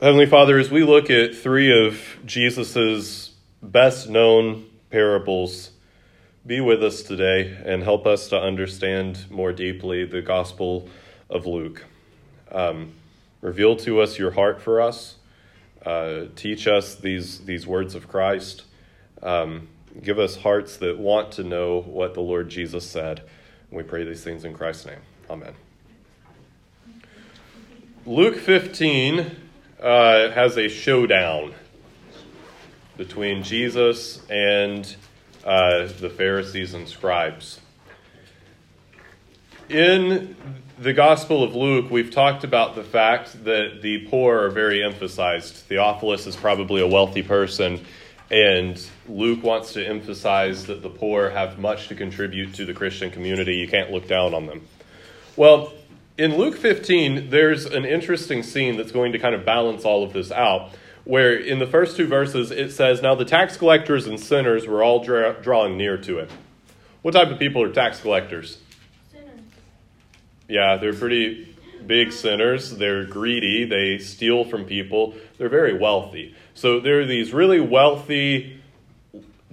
Heavenly Father, as we look at three of Jesus' best known parables, be with us today and help us to understand more deeply the Gospel of Luke. Um, reveal to us your heart for us. Uh, teach us these, these words of Christ. Um, give us hearts that want to know what the Lord Jesus said. We pray these things in Christ's name. Amen. Luke 15 uh, has a showdown between Jesus and uh, the Pharisees and scribes. In the Gospel of Luke, we've talked about the fact that the poor are very emphasized. Theophilus is probably a wealthy person, and Luke wants to emphasize that the poor have much to contribute to the Christian community. You can't look down on them. Well, in Luke 15, there's an interesting scene that's going to kind of balance all of this out. Where in the first two verses it says, Now the tax collectors and sinners were all dra- drawing near to it. What type of people are tax collectors? Sinners. Yeah, they're pretty big sinners. They're greedy. They steal from people. They're very wealthy. So there are these really wealthy,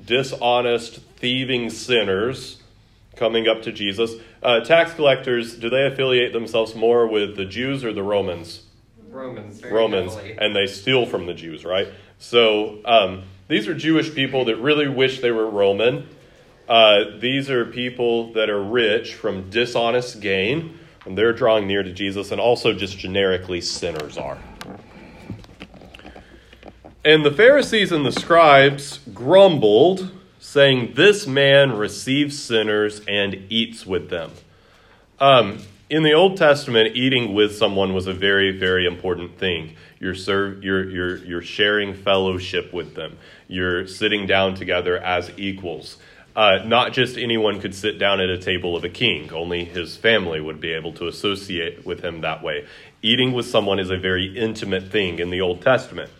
dishonest, thieving sinners coming up to Jesus. Uh, tax collectors, do they affiliate themselves more with the Jews or the Romans? Romans. Romans, heavily. and they steal from the Jews, right? So um, these are Jewish people that really wish they were Roman. Uh, these are people that are rich from dishonest gain, and they're drawing near to Jesus, and also just generically sinners are. And the Pharisees and the scribes grumbled, saying, This man receives sinners and eats with them. Um, in the Old Testament, eating with someone was a very, very important thing. You're, serve, you're, you're, you're sharing fellowship with them, you're sitting down together as equals. Uh, not just anyone could sit down at a table of a king, only his family would be able to associate with him that way. Eating with someone is a very intimate thing in the Old Testament.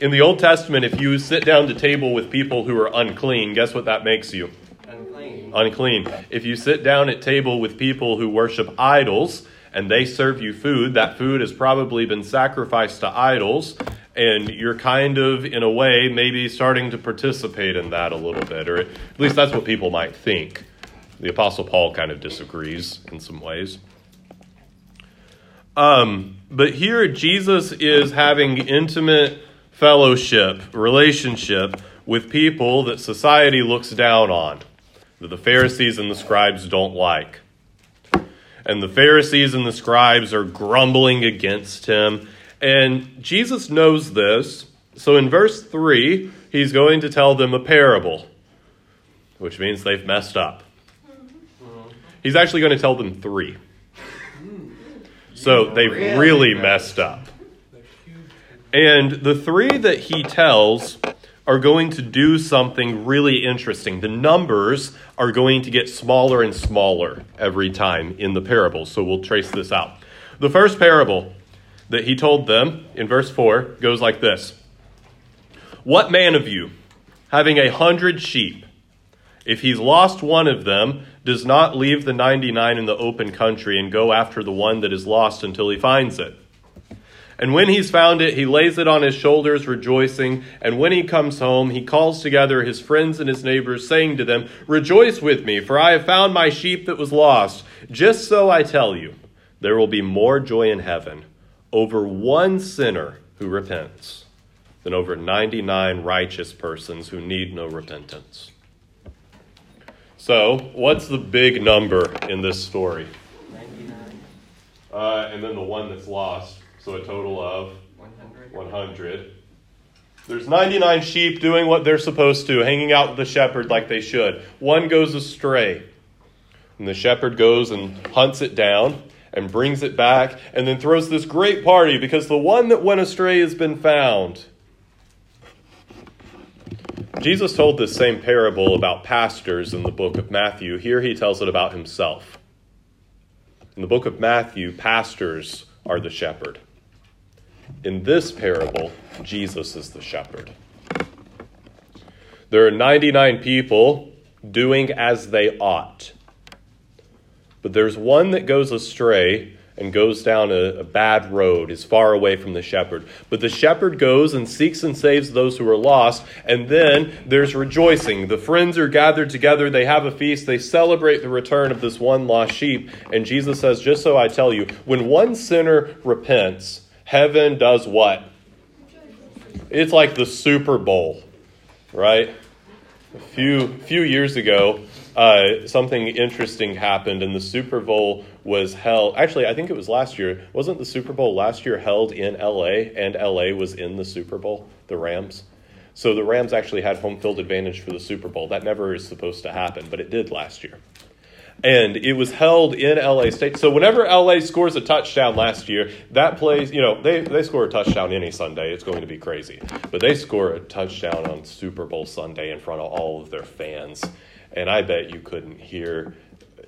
In the Old Testament, if you sit down to table with people who are unclean, guess what that makes you? Unclean. unclean. If you sit down at table with people who worship idols and they serve you food, that food has probably been sacrificed to idols, and you're kind of, in a way, maybe starting to participate in that a little bit, or at least that's what people might think. The Apostle Paul kind of disagrees in some ways. Um, but here, Jesus is having intimate fellowship, relationship with people that society looks down on that the Pharisees and the scribes don't like. And the Pharisees and the scribes are grumbling against him. And Jesus knows this. So in verse 3, he's going to tell them a parable, which means they've messed up. He's actually going to tell them three. So they've really messed up. And the three that he tells are going to do something really interesting. The numbers are going to get smaller and smaller every time in the parable. So we'll trace this out. The first parable that he told them in verse 4 goes like this What man of you, having a hundred sheep, if he's lost one of them, does not leave the 99 in the open country and go after the one that is lost until he finds it? And when he's found it, he lays it on his shoulders, rejoicing. And when he comes home, he calls together his friends and his neighbors, saying to them, Rejoice with me, for I have found my sheep that was lost. Just so I tell you, there will be more joy in heaven over one sinner who repents than over 99 righteous persons who need no repentance. So, what's the big number in this story? 99. Uh, and then the one that's lost. So, a total of 100. 100. There's 99 sheep doing what they're supposed to, hanging out with the shepherd like they should. One goes astray. And the shepherd goes and hunts it down and brings it back and then throws this great party because the one that went astray has been found. Jesus told this same parable about pastors in the book of Matthew. Here he tells it about himself. In the book of Matthew, pastors are the shepherd. In this parable, Jesus is the shepherd. There are 99 people doing as they ought. But there's one that goes astray, and goes down a, a, bad road, is far away from the shepherd. But the shepherd goes and seeks and saves those who are lost, and then there's rejoicing. The friends are gathered together, they have a feast, they celebrate the return of this one lost sheep. And Jesus says, Just so I tell you, when one sinner repents, heaven does what? It's like the Super Bowl, right? A few, few years ago, uh, something interesting happened, and the Super Bowl was held. Actually, I think it was last year. Wasn't the Super Bowl last year held in LA, and LA was in the Super Bowl, the Rams? So the Rams actually had home field advantage for the Super Bowl. That never is supposed to happen, but it did last year. And it was held in LA State. So whenever LA scores a touchdown last year, that plays, you know, they, they score a touchdown any Sunday. It's going to be crazy. But they score a touchdown on Super Bowl Sunday in front of all of their fans and I bet you couldn't hear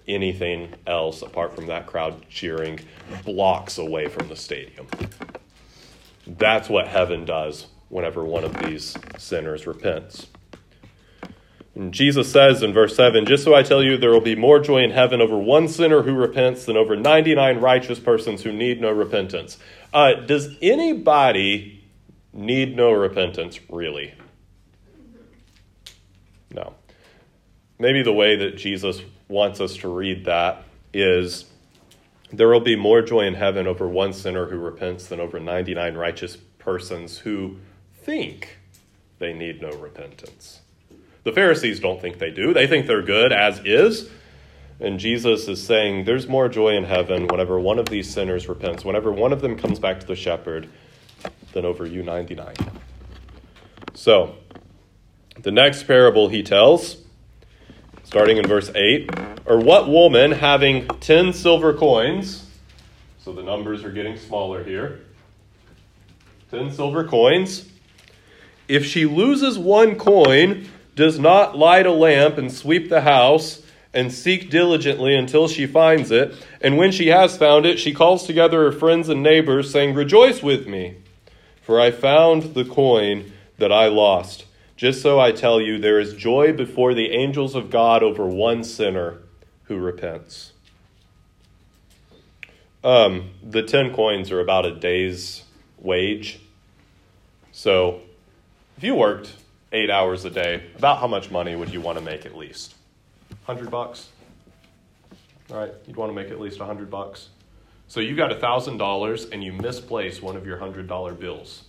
anything else apart from that crowd cheering blocks away from the stadium. That's what heaven does whenever one of these sinners repents. And Jesus says in verse 7 Just so I tell you, there will be more joy in heaven over one sinner who repents than over 99 righteous persons who need no repentance. Uh, does anybody need no repentance, really? No maybe the way that Jesus wants us to read that is there will be more joy in heaven over one sinner who repents than over 99 righteous persons who think they need no repentance. The Pharisees don't think they do, they think they're good as is. And Jesus is saying there's more joy in heaven whenever one of these sinners repents, whenever one of them comes back to the shepherd, than over you 99. So, the next parable he tells starting in verse 8. Or what woman having 10 silver coins, so the numbers are getting smaller here, 10 silver coins, if she loses one coin, does not light a lamp and sweep the house and seek diligently until she finds it. And when she has found it, she calls together her friends and neighbors, saying, Rejoice with me, for I found the coin that I lost. Just so I tell you, there is joy before the angels of God over one sinner who repents. Um, the 10 coins are about a day's wage. So if you worked eight hours a day, about how much money would you want to make at least? 100 bucks? All right, you'd want to make at least 100 bucks. So you got $1,000 and you misplace one of your $100 bills.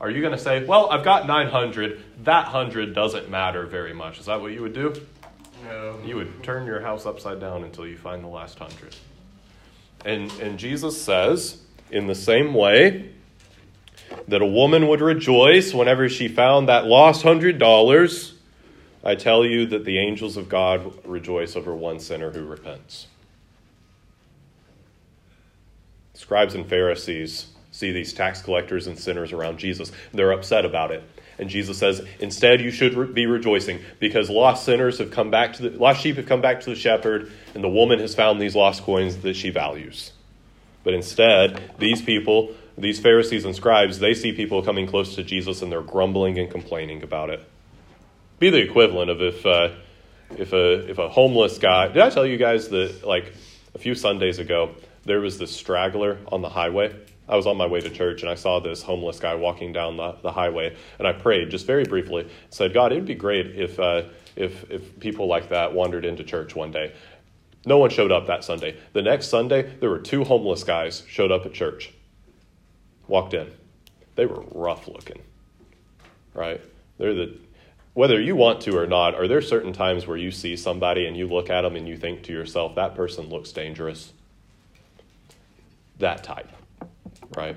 Are you going to say, well, I've got 900, that 100 doesn't matter very much? Is that what you would do? No. You would turn your house upside down until you find the last 100. And, and Jesus says, in the same way, that a woman would rejoice whenever she found that lost $100. I tell you that the angels of God rejoice over one sinner who repents. Scribes and Pharisees see these tax collectors and sinners around Jesus. They're upset about it. And Jesus says, instead, you should re- be rejoicing because lost sinners have come back to the lost sheep have come back to the shepherd, and the woman has found these lost coins that she values. But instead, these people, these Pharisees and scribes, they see people coming close to Jesus and they're grumbling and complaining about it. Be the equivalent of if uh, if a if a homeless guy. Did I tell you guys that like a few Sundays ago there was this straggler on the highway? I was on my way to church and I saw this homeless guy walking down the, the highway, and I prayed just very briefly. Said, God, it would be great if uh, if if people like that wandered into church one day. No one showed up that Sunday. The next Sunday, there were two homeless guys showed up at church. Walked in. They were rough looking. Right? They're the whether you want to or not, are there certain times where you see somebody and you look at them and you think to yourself, that person looks dangerous? That type right?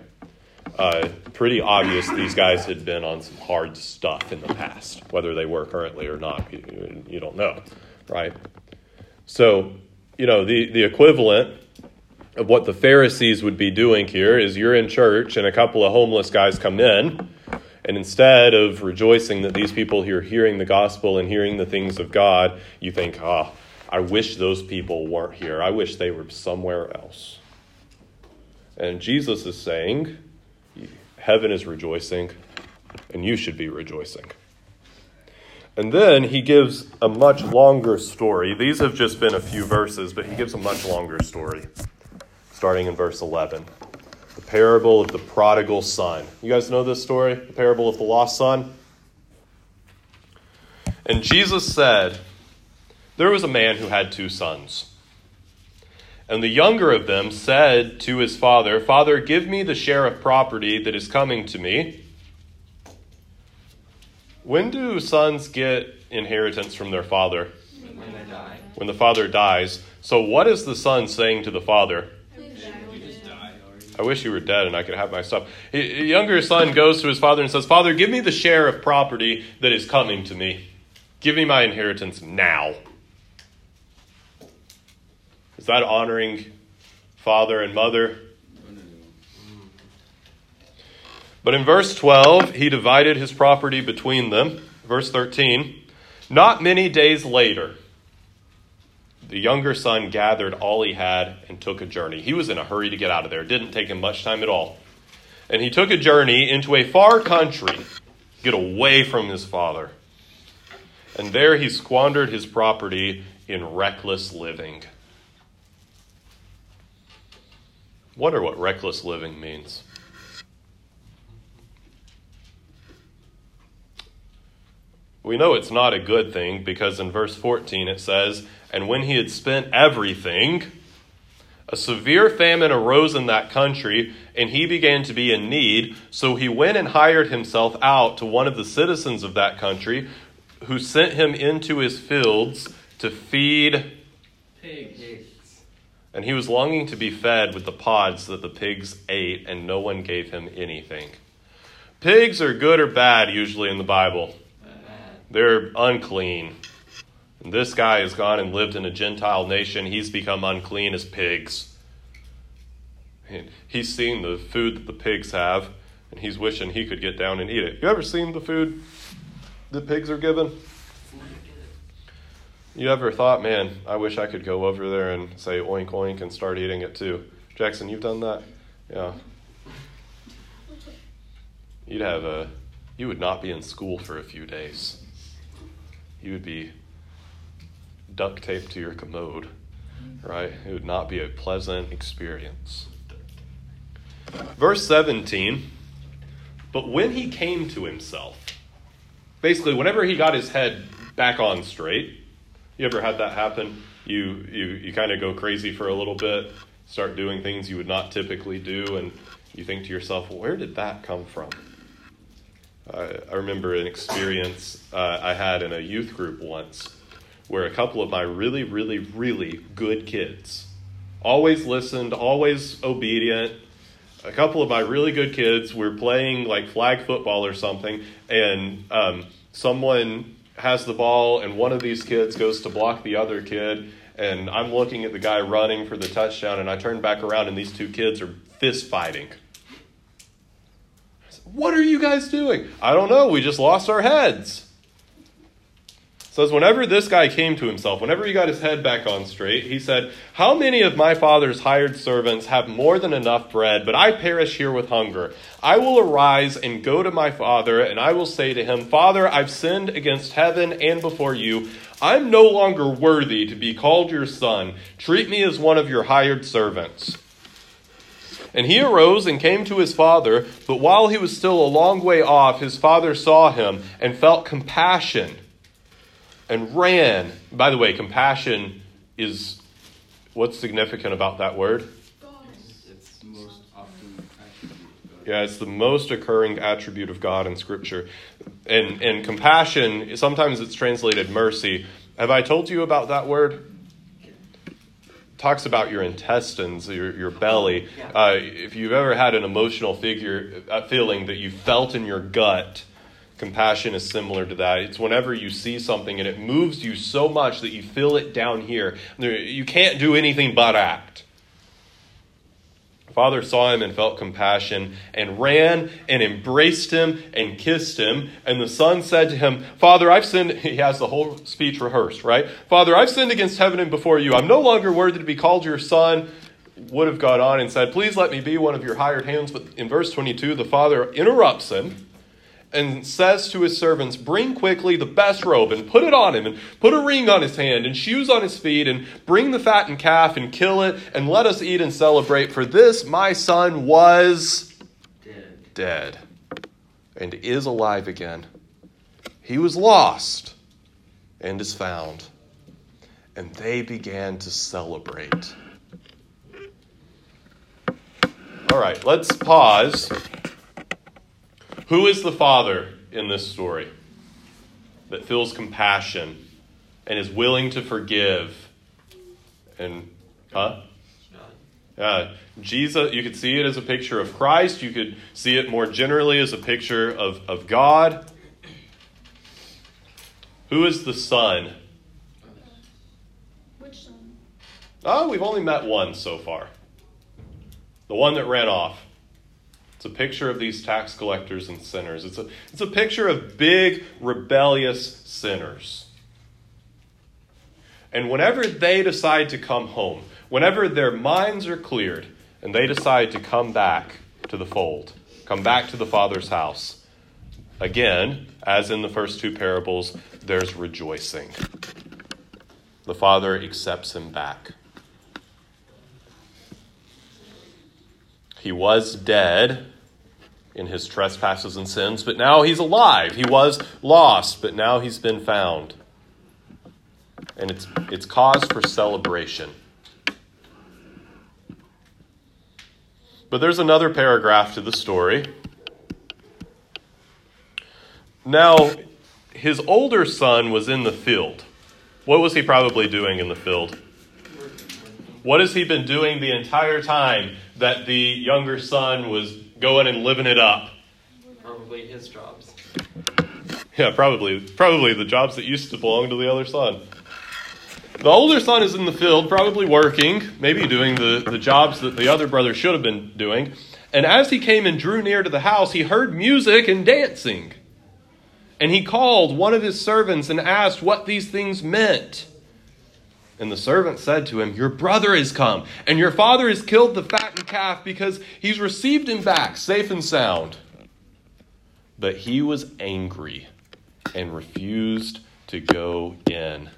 Uh, pretty obvious these guys had been on some hard stuff in the past, whether they were currently or not, you, you don't know, right? So, you know, the, the equivalent what the Pharisees would be doing here is you're in church and a couple of homeless guys come in, and instead of rejoicing that these people here are hearing the gospel and hearing the things of God, you think, oh, I wish those people weren't here. I wish they were somewhere else. And Jesus is saying, Heaven is rejoicing, and you should be rejoicing. And then he gives a much longer story. These have just been a few verses, but he gives a much longer story. Starting in verse 11. The parable of the prodigal son. You guys know this story? The parable of the lost son? And Jesus said, There was a man who had two sons. And the younger of them said to his father, Father, give me the share of property that is coming to me. When do sons get inheritance from their father? When they die. When the father dies. So, what is the son saying to the father? I wish you were dead and I could have my stuff. Younger son goes to his father and says, Father, give me the share of property that is coming to me. Give me my inheritance now. Is that honoring father and mother? But in verse 12, he divided his property between them. Verse 13, not many days later, the younger son gathered all he had and took a journey. He was in a hurry to get out of there. It didn't take him much time at all. And he took a journey into a far country, get away from his father. And there he squandered his property in reckless living. Wonder what reckless living means. We know it's not a good thing because in verse 14 it says, And when he had spent everything, a severe famine arose in that country, and he began to be in need. So he went and hired himself out to one of the citizens of that country, who sent him into his fields to feed Pigs. and he was longing to be fed with the pods that the pigs ate, and no one gave him anything. Pigs are good or bad usually in the Bible. They're unclean. This guy has gone and lived in a Gentile nation. He's become unclean as pigs. And He's seen the food that the pigs have, and he's wishing he could get down and eat it. You ever seen the food that pigs are given? You ever thought, man, I wish I could go over there and say oink oink and start eating it too? Jackson, you've done that? Yeah. You'd have a, you would not be in school for a few days. You would be duct taped to your commode, right? It would not be a pleasant experience. Verse 17, but when he came to himself, basically, whenever he got his head back on straight, you ever had that happen? You you you kind of go crazy for a little bit, start doing things you would not typically do, and you think to yourself, well, "Where did that come from?" I, I remember an experience uh, I had in a youth group once, where a couple of my really really really good kids, always listened, always obedient. A couple of my really good kids were playing like flag football or something, and um, someone has the ball and one of these kids goes to block the other kid and I'm looking at the guy running for the touchdown and I turn back around and these two kids are fist fighting. Said, What are you guys doing? I don't know. We just lost our heads. Says whenever this guy came to himself, whenever he got his head back on straight, he said, How many of my father's hired servants have more than enough bread, but I perish here with hunger? I will arise and go to my father, and I will say to him, Father, I've sinned against heaven and before you. I'm no longer worthy to be called your son. Treat me as one of your hired servants. And he arose and came to his father, but while he was still a long way off, his father saw him and felt compassion and ran. By the way, compassion is what's significant about that word? It's the most often attribute of God. Yeah, it's the most occurring attribute of God in Scripture. And, and compassion, sometimes it's translated mercy. Have I told you about that word? talks about your intestines, your, your belly. Uh, if you've ever had an emotional figure, a feeling that you felt in your gut, compassion is similar to that. It's whenever you see something and it moves you so much that you feel it down here. You can't do anything but act. Father saw him and felt compassion and ran and embraced him and kissed him. And the son said to him, Father, I've sinned. He has the whole speech rehearsed, right? Father, I've sinned against heaven and before you. I'm no longer worthy to be called your son. Would have gone on and said, Please let me be one of your hired hands. But in verse 22, the father interrupts him and says to his servants, Bring quickly the best robe and put it on him, and put a ring on his hand and shoes on his feet, and bring the fattened calf and kill it, and let us eat and celebrate. For this my son was Dead. dead and is alive again. He was lost and is found. And they began to celebrate. All right, let's pause. Who is the father in this story that feels compassion and is willing to forgive? And, huh? God. Uh, Jesus, you could see it as a picture of Christ. You could see it more generally as a picture of, of God. Who is the Son? Which son? Oh, we've only met one so far. The one that ran off. It's a picture of these tax collectors and sinners. It's a, it's a picture of big, rebellious sinners. And whenever they decide to come home, whenever their minds are cleared and they decide to come back to the fold, come back to the Father's house, again, as in the first two parables, there's rejoicing. The Father accepts him back. He was dead in his trespasses and sins, but now he's alive. He was lost, but now he's been found. And it's, it's cause for celebration. But there's another paragraph to the story. Now, his older son was in the field. What was he probably doing in the field? What has he been doing the entire time that the younger son was going and living it up? Probably his jobs. Yeah, probably. Probably the jobs that used to belong to the other son. The older son is in the field, probably working, maybe doing the, the jobs that the other brother should have been doing. And as he came and drew near to the house, he heard music and dancing. And he called one of his servants and asked what these things meant. And the servant said to him, Your brother is come, and your father has killed the fattened calf because he's received him back safe and sound. But he was angry and refused to go in.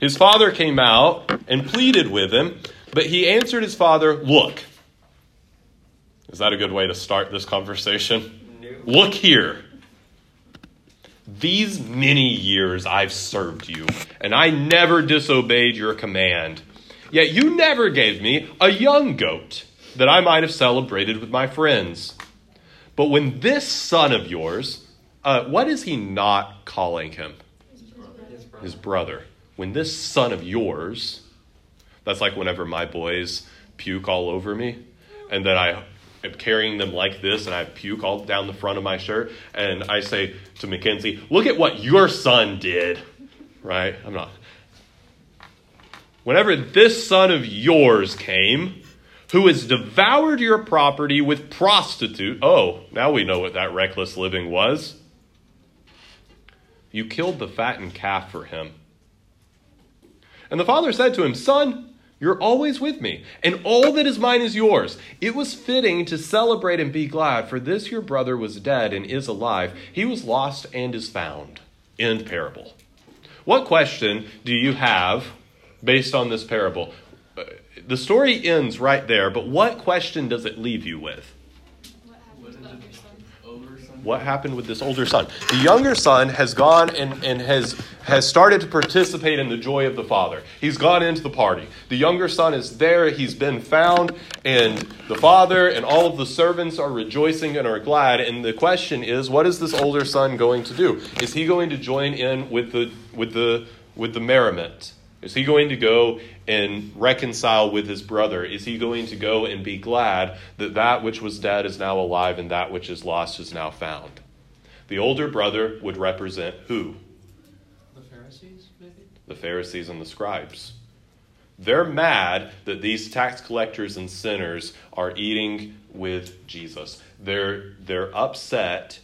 His father came out and pleaded with him, but he answered his father, Look. Is that a good way to start this conversation? New. Look here. These many years I've served you, and I never disobeyed your command. Yet you never gave me a young goat that I might have celebrated with my friends. But when this son of yours, uh, what is he not calling him? His brother. His brother. When this son of yours, that's like whenever my boys puke all over me, and then I am carrying them like this, and I puke all down the front of my shirt, and I say to Mackenzie, "Look at what your son did." Right? I'm not. Whenever this son of yours came, who has devoured your property with prostitute. Oh, now we know what that reckless living was. You killed the fattened calf for him. And the father said to him, Son, you're always with me, and all that is mine is yours. It was fitting to celebrate and be glad, for this your brother was dead and is alive. He was lost and is found. End parable. What question do you have based on this parable? Uh, The story ends right there, but what question does it leave you with? What happened to the other son? Over something. What happened with this older son? The younger son has gone and, and has, has started to participate in the joy of the father. He's gone into the party. The younger son is there. He's been found, and the father and all of the servants are rejoicing and are glad. And the question is, what is this older son going to do? Is he going to join in with the, with the, with the merriment? Is he going to go and reconcile with his brother? Is he going to go and be glad that that which was dead is now alive and that which is lost is now found? The older brother would represent who? The Pharisees, maybe? The Pharisees and the scribes. They're mad that these tax collectors and sinners are eating with Jesus. They're, they're upset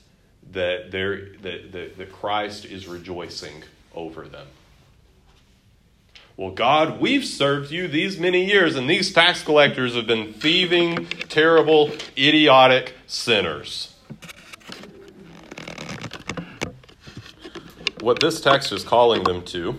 that, they're, that, that, that Christ is rejoicing over them. Well, God, we've served you these many years, and these tax collectors have been thieving, terrible, idiotic sinners. what this text is calling them to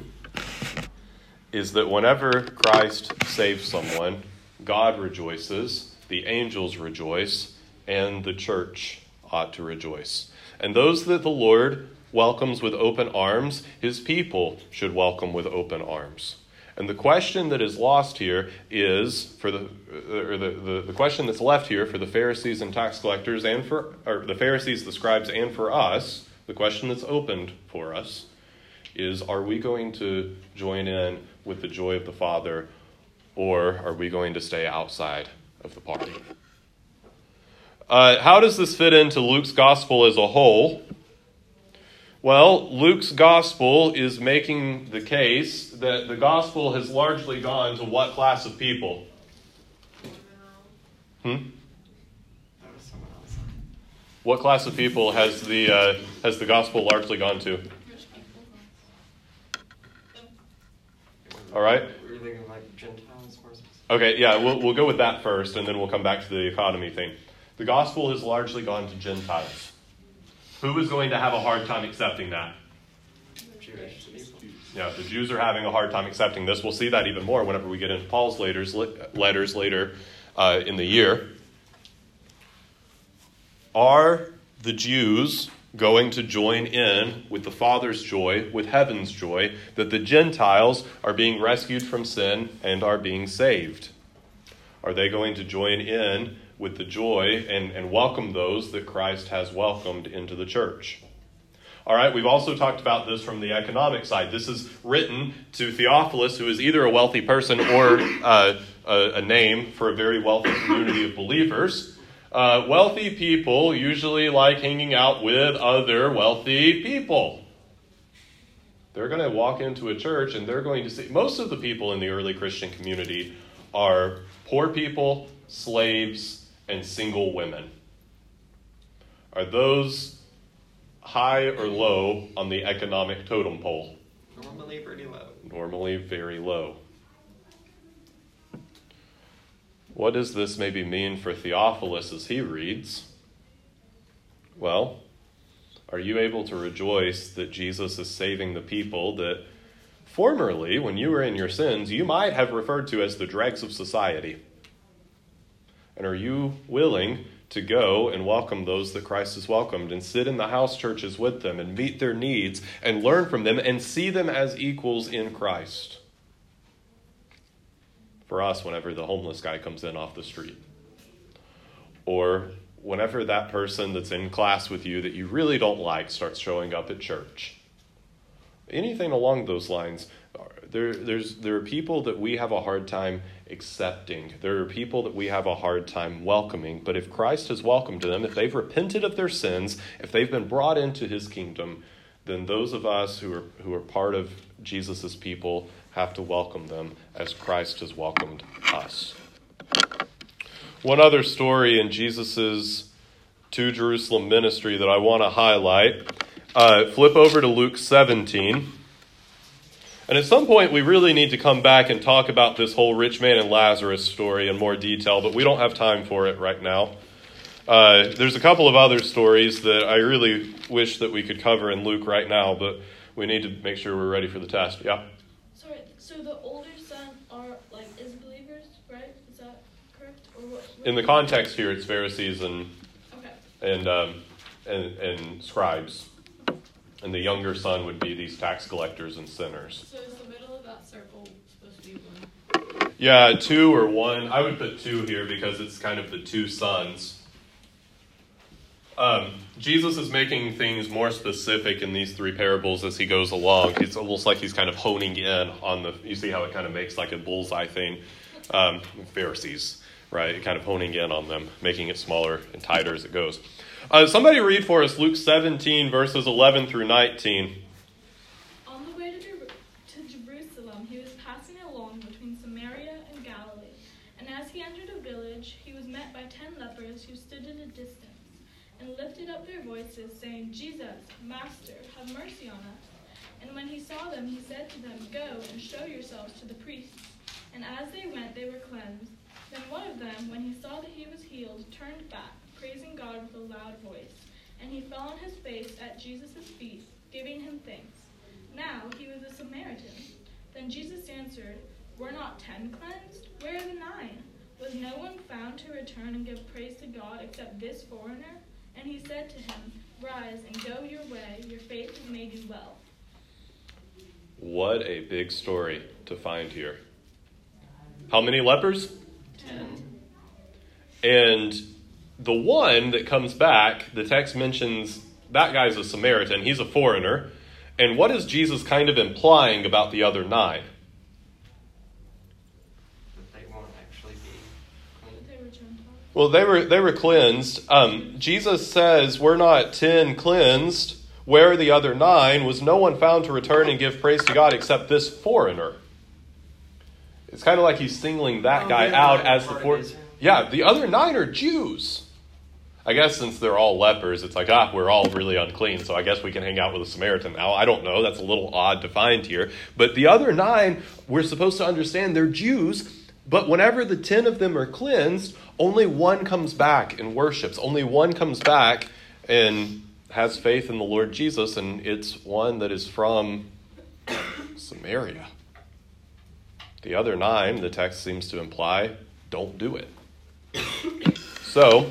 is that whenever Christ saves someone, God rejoices, the angels rejoice, and the church ought to rejoice. And those that the Lord welcomes with open arms, his people should welcome with open arms. And the question that is lost here is for the or the, the, the question that's left here for the Pharisees and tax collectors and for or the Pharisees, the scribes, and for us, the question that's opened for us is are we going to join in with the joy of the Father or are we going to stay outside of the party? Uh, how does this fit into Luke's gospel as a whole? Well, Luke's gospel is making the case that the gospel has largely gone to what class of people? Hmm? That was someone else. What class of people has the uh, has the gospel largely gone to? All right. Were you thinking like Gentiles more specific? Okay, yeah, we'll, we'll go with that first, and then we'll come back to the economy thing. The gospel has largely gone to Gentiles. Who is going to have a hard time accepting that? Yeah, the Jews are having a hard time accepting this. We'll see that even more whenever we get into Paul's letters, letters later uh, in the year. Are the Jews going to join in with the Father's joy, with heaven's joy, that the Gentiles are being rescued from sin and are being saved? Are they going to join in with the joy and, and welcome those that Christ has welcomed into the church? All right, we've also talked about this from the economic side. This is written to Theophilus, who is either a wealthy person or uh, a, a, name for a very wealthy community of believers. Uh, wealthy people usually like hanging out with other wealthy people. They're going to walk into a church and they're going to see. Most of the people in the early Christian community are poor people, slaves, and single women. Are those high or low on the economic totem pole? Normally pretty low. Normally very low. What does this maybe mean for Theophilus as he reads? Well, are you able to rejoice that Jesus is saving the people that formerly, when you were in your sins, you might have referred to as the dregs of society? And are you willing to go and welcome those that Christ has welcomed and sit in the house churches with them and meet their needs and learn from them and see them as equals in Christ. For us, whenever the homeless guy comes in off the street, or whenever that person that's in class with you that you really don't like starts showing up at church, anything along those lines, there, there's, there are people that we have a hard time accepting. There are people that we have a hard time welcoming. But if Christ has welcomed them, if they've repented of their sins, if they've been brought into his kingdom, then those of us who are, who are part of Jesus' people have to welcome them as Christ has welcomed us. One other story in Jesus' to Jerusalem ministry that I want to highlight. Uh, flip over to Luke 17. And at some point, we really need to come back and talk about this whole rich man and Lazarus story in more detail, but we don't have time for it right now. Uh, there's a couple of other stories that I really wish that we could cover in Luke right now, but we need to make sure we're ready for the test. Yeah? Sorry, so the older son are like is believers, right? Is that correct? Or what? what In the context here, it's Pharisees and Okay. and um, and, and scribes, and the younger son would be these tax collectors and sinners. So is the middle of that circle supposed to be one? Yeah, two or one. I would put two here because it's kind of the two sons. Um, Jesus is making things more specific in these three parables as he goes along. It's almost like he's kind of honing in on the. You see how it kind of makes like a bullseye thing. Um, Pharisees, right? Kind of honing in on them, making it smaller and tighter as it goes. Uh, somebody read for us Luke 17, verses 11 through 19. On the way to, to Jerusalem, he was passing along between Samaria and Galilee. And as he entered a village, he was met by ten lepers who stood at a distance and lifted up their voices, saying, Jesus, Master, have mercy on us. And when he saw them, he said to them, Go and show yourselves to the priests. And as they went, they were cleansed. Then one of them, when he saw that he was healed, turned back, praising God with a loud voice. And he fell on his face at Jesus' feet, giving him thanks. Now he was a Samaritan. Then Jesus answered, Were not ten cleansed? Where are the nine? Was no one found to return and give praise to God except this foreigner? And he said to him, Rise and go your way. Your faith has made you well. What a big story to find here. How many lepers? Ten. And the one that comes back, the text mentions that guy's a Samaritan, he's a foreigner. And what is Jesus kind of implying about the other nine? That they won't actually be clean. They were Gentiles. Well, they were they were cleansed. Um, Jesus says, "We're not ten cleansed. Where are the other nine? Was no one found to return and give praise to God except this foreigner?" It's kind of like he's singling that Oh, guy out as the part foreigner. Yeah, the other nine are Jews. I guess since they're all lepers, it's like ah, we're all really unclean, so I guess we can hang out with a Samaritan now. I don't know. That's a little odd to find here. But the other nine, we're supposed to understand they're Jews. But whenever the ten of them are cleansed, only one comes back and worships. Only one comes back and has faith in the Lord Jesus, and it's one that is from Samaria. The other nine, the text seems to imply, don't do it. So,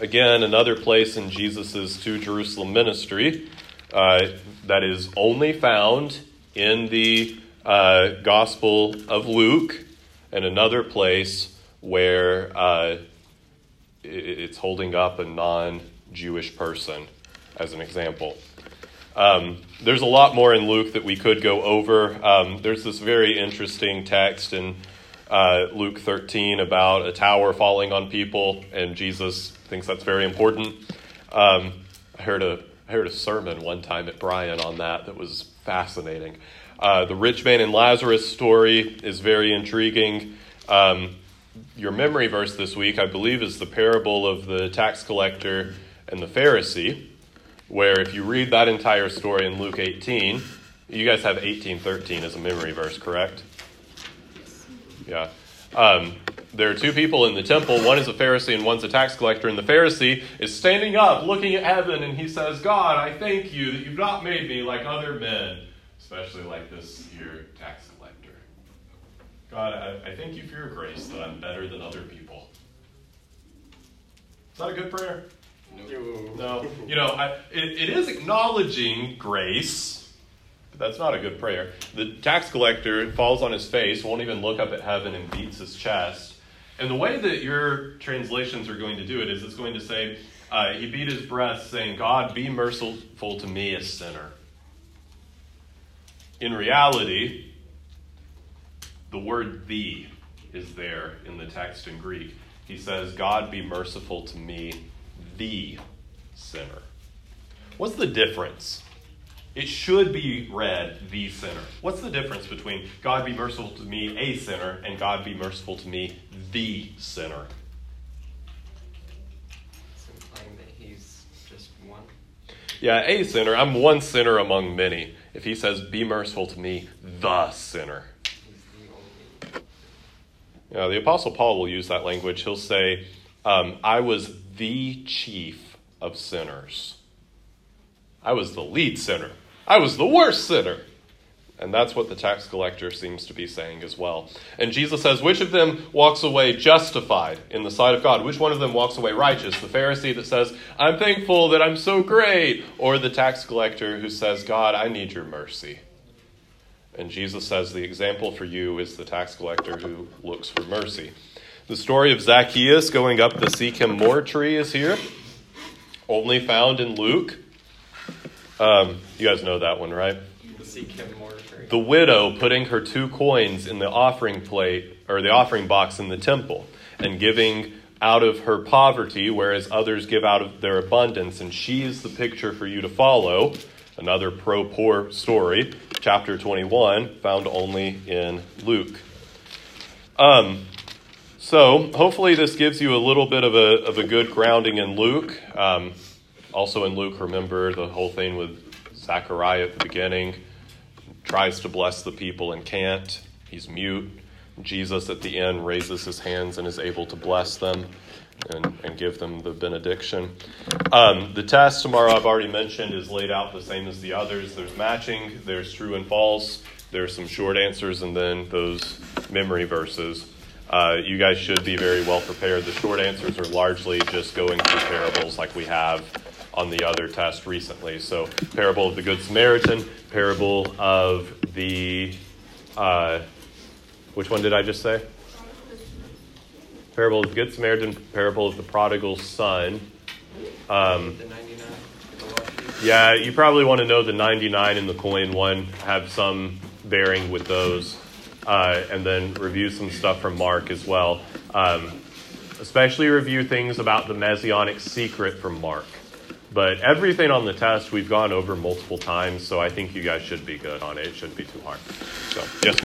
again, another place in Jesus' to Jerusalem ministry uh, that is only found in the uh, Gospel of Luke, and another place where uh, it's holding up a non Jewish person as an example. Um, there's a lot more in Luke that we could go over. Um, there's this very interesting text in uh, Luke 13 about a tower falling on people, and Jesus thinks that's very important. Um, I heard a I heard a sermon one time at Bryan on that that was fascinating. Uh, the rich man and Lazarus story is very intriguing. Um, your memory verse this week, I believe, is the parable of the tax collector and the Pharisee where if you read that entire story in Luke 18, you guys have 1813 as a memory verse, correct? Yeah. Um, there are two people in the temple. One is a Pharisee and one's a tax collector. And the Pharisee is standing up, looking at heaven, and he says, God, I thank you that you've not made me like other men, especially like this here tax collector. God, I, I thank you for your grace that I'm better than other people. Is that a good prayer? No, you know, I, it, it is acknowledging grace, that's not a good prayer. The tax collector falls on his face, won't even look up at heaven, and beats his chest. And the way that your translations are going to do it is it's going to say, uh, he beat his breast, saying, God, be merciful to me, a sinner. In reality, the word thee is there in the text in Greek. He says, God, be merciful to me, the sinner. What's the difference? It should be read, the sinner. What's the difference between God be merciful to me, a sinner, and God be merciful to me, the sinner? It's implying that he's just one. Yeah, a sinner. I'm one sinner among many. If he says, be merciful to me, the sinner. He's the. Yeah, the Apostle Paul will use that language. He'll say, um, I was the chief of sinners. I was the lead sinner. I was the worst sinner. And that's what the tax collector seems to be saying as well. And Jesus says, which of them walks away justified in the sight of God? Which one of them walks away righteous? The Pharisee that says, I'm thankful that I'm so great, or the tax collector who says, God, I need your mercy. And Jesus says, the example for you is the tax collector who looks for mercy. The story of Zacchaeus going up the Sycamore more tree is here, only found in Luke. Um, you guys know that one, right? The seek him more. very- the widow putting her two coins in the offering plate or the offering box in the temple and giving out of her poverty, whereas others give out of their abundance. And she is the picture for you to follow. Another pro poor story, chapter 21, found only in Luke. Um, so, hopefully, this gives you a little bit of a, of a good grounding in Luke. Um, also, in Luke, remember the whole thing with Zechariah at the beginning tries to bless the people and can't. He's mute. Jesus at the end raises his hands and is able to bless them. and, and give them the benediction. Um, the test tomorrow, I've already mentioned, is laid out the same as the others. There's matching, there's true and false, there's some short answers, and then those memory verses. Uh, you guys should be very well prepared. The short answers are largely just going through parables like we have on the other test recently. So, parable of the Good Samaritan, parable of the, uh, which one did I just say? Parable of the Good Samaritan, parable of the prodigal son. Um, The 99, the lost sheep. yeah, you probably want to know the 99 and the coin one have some bearing with those. Uh, and then review some stuff from Mark as well. Um, especially review things about the messianic secret from Mark. But everything on the test we've gone over multiple times, so I think you guys should be good on it. It shouldn't be too hard. So, yes.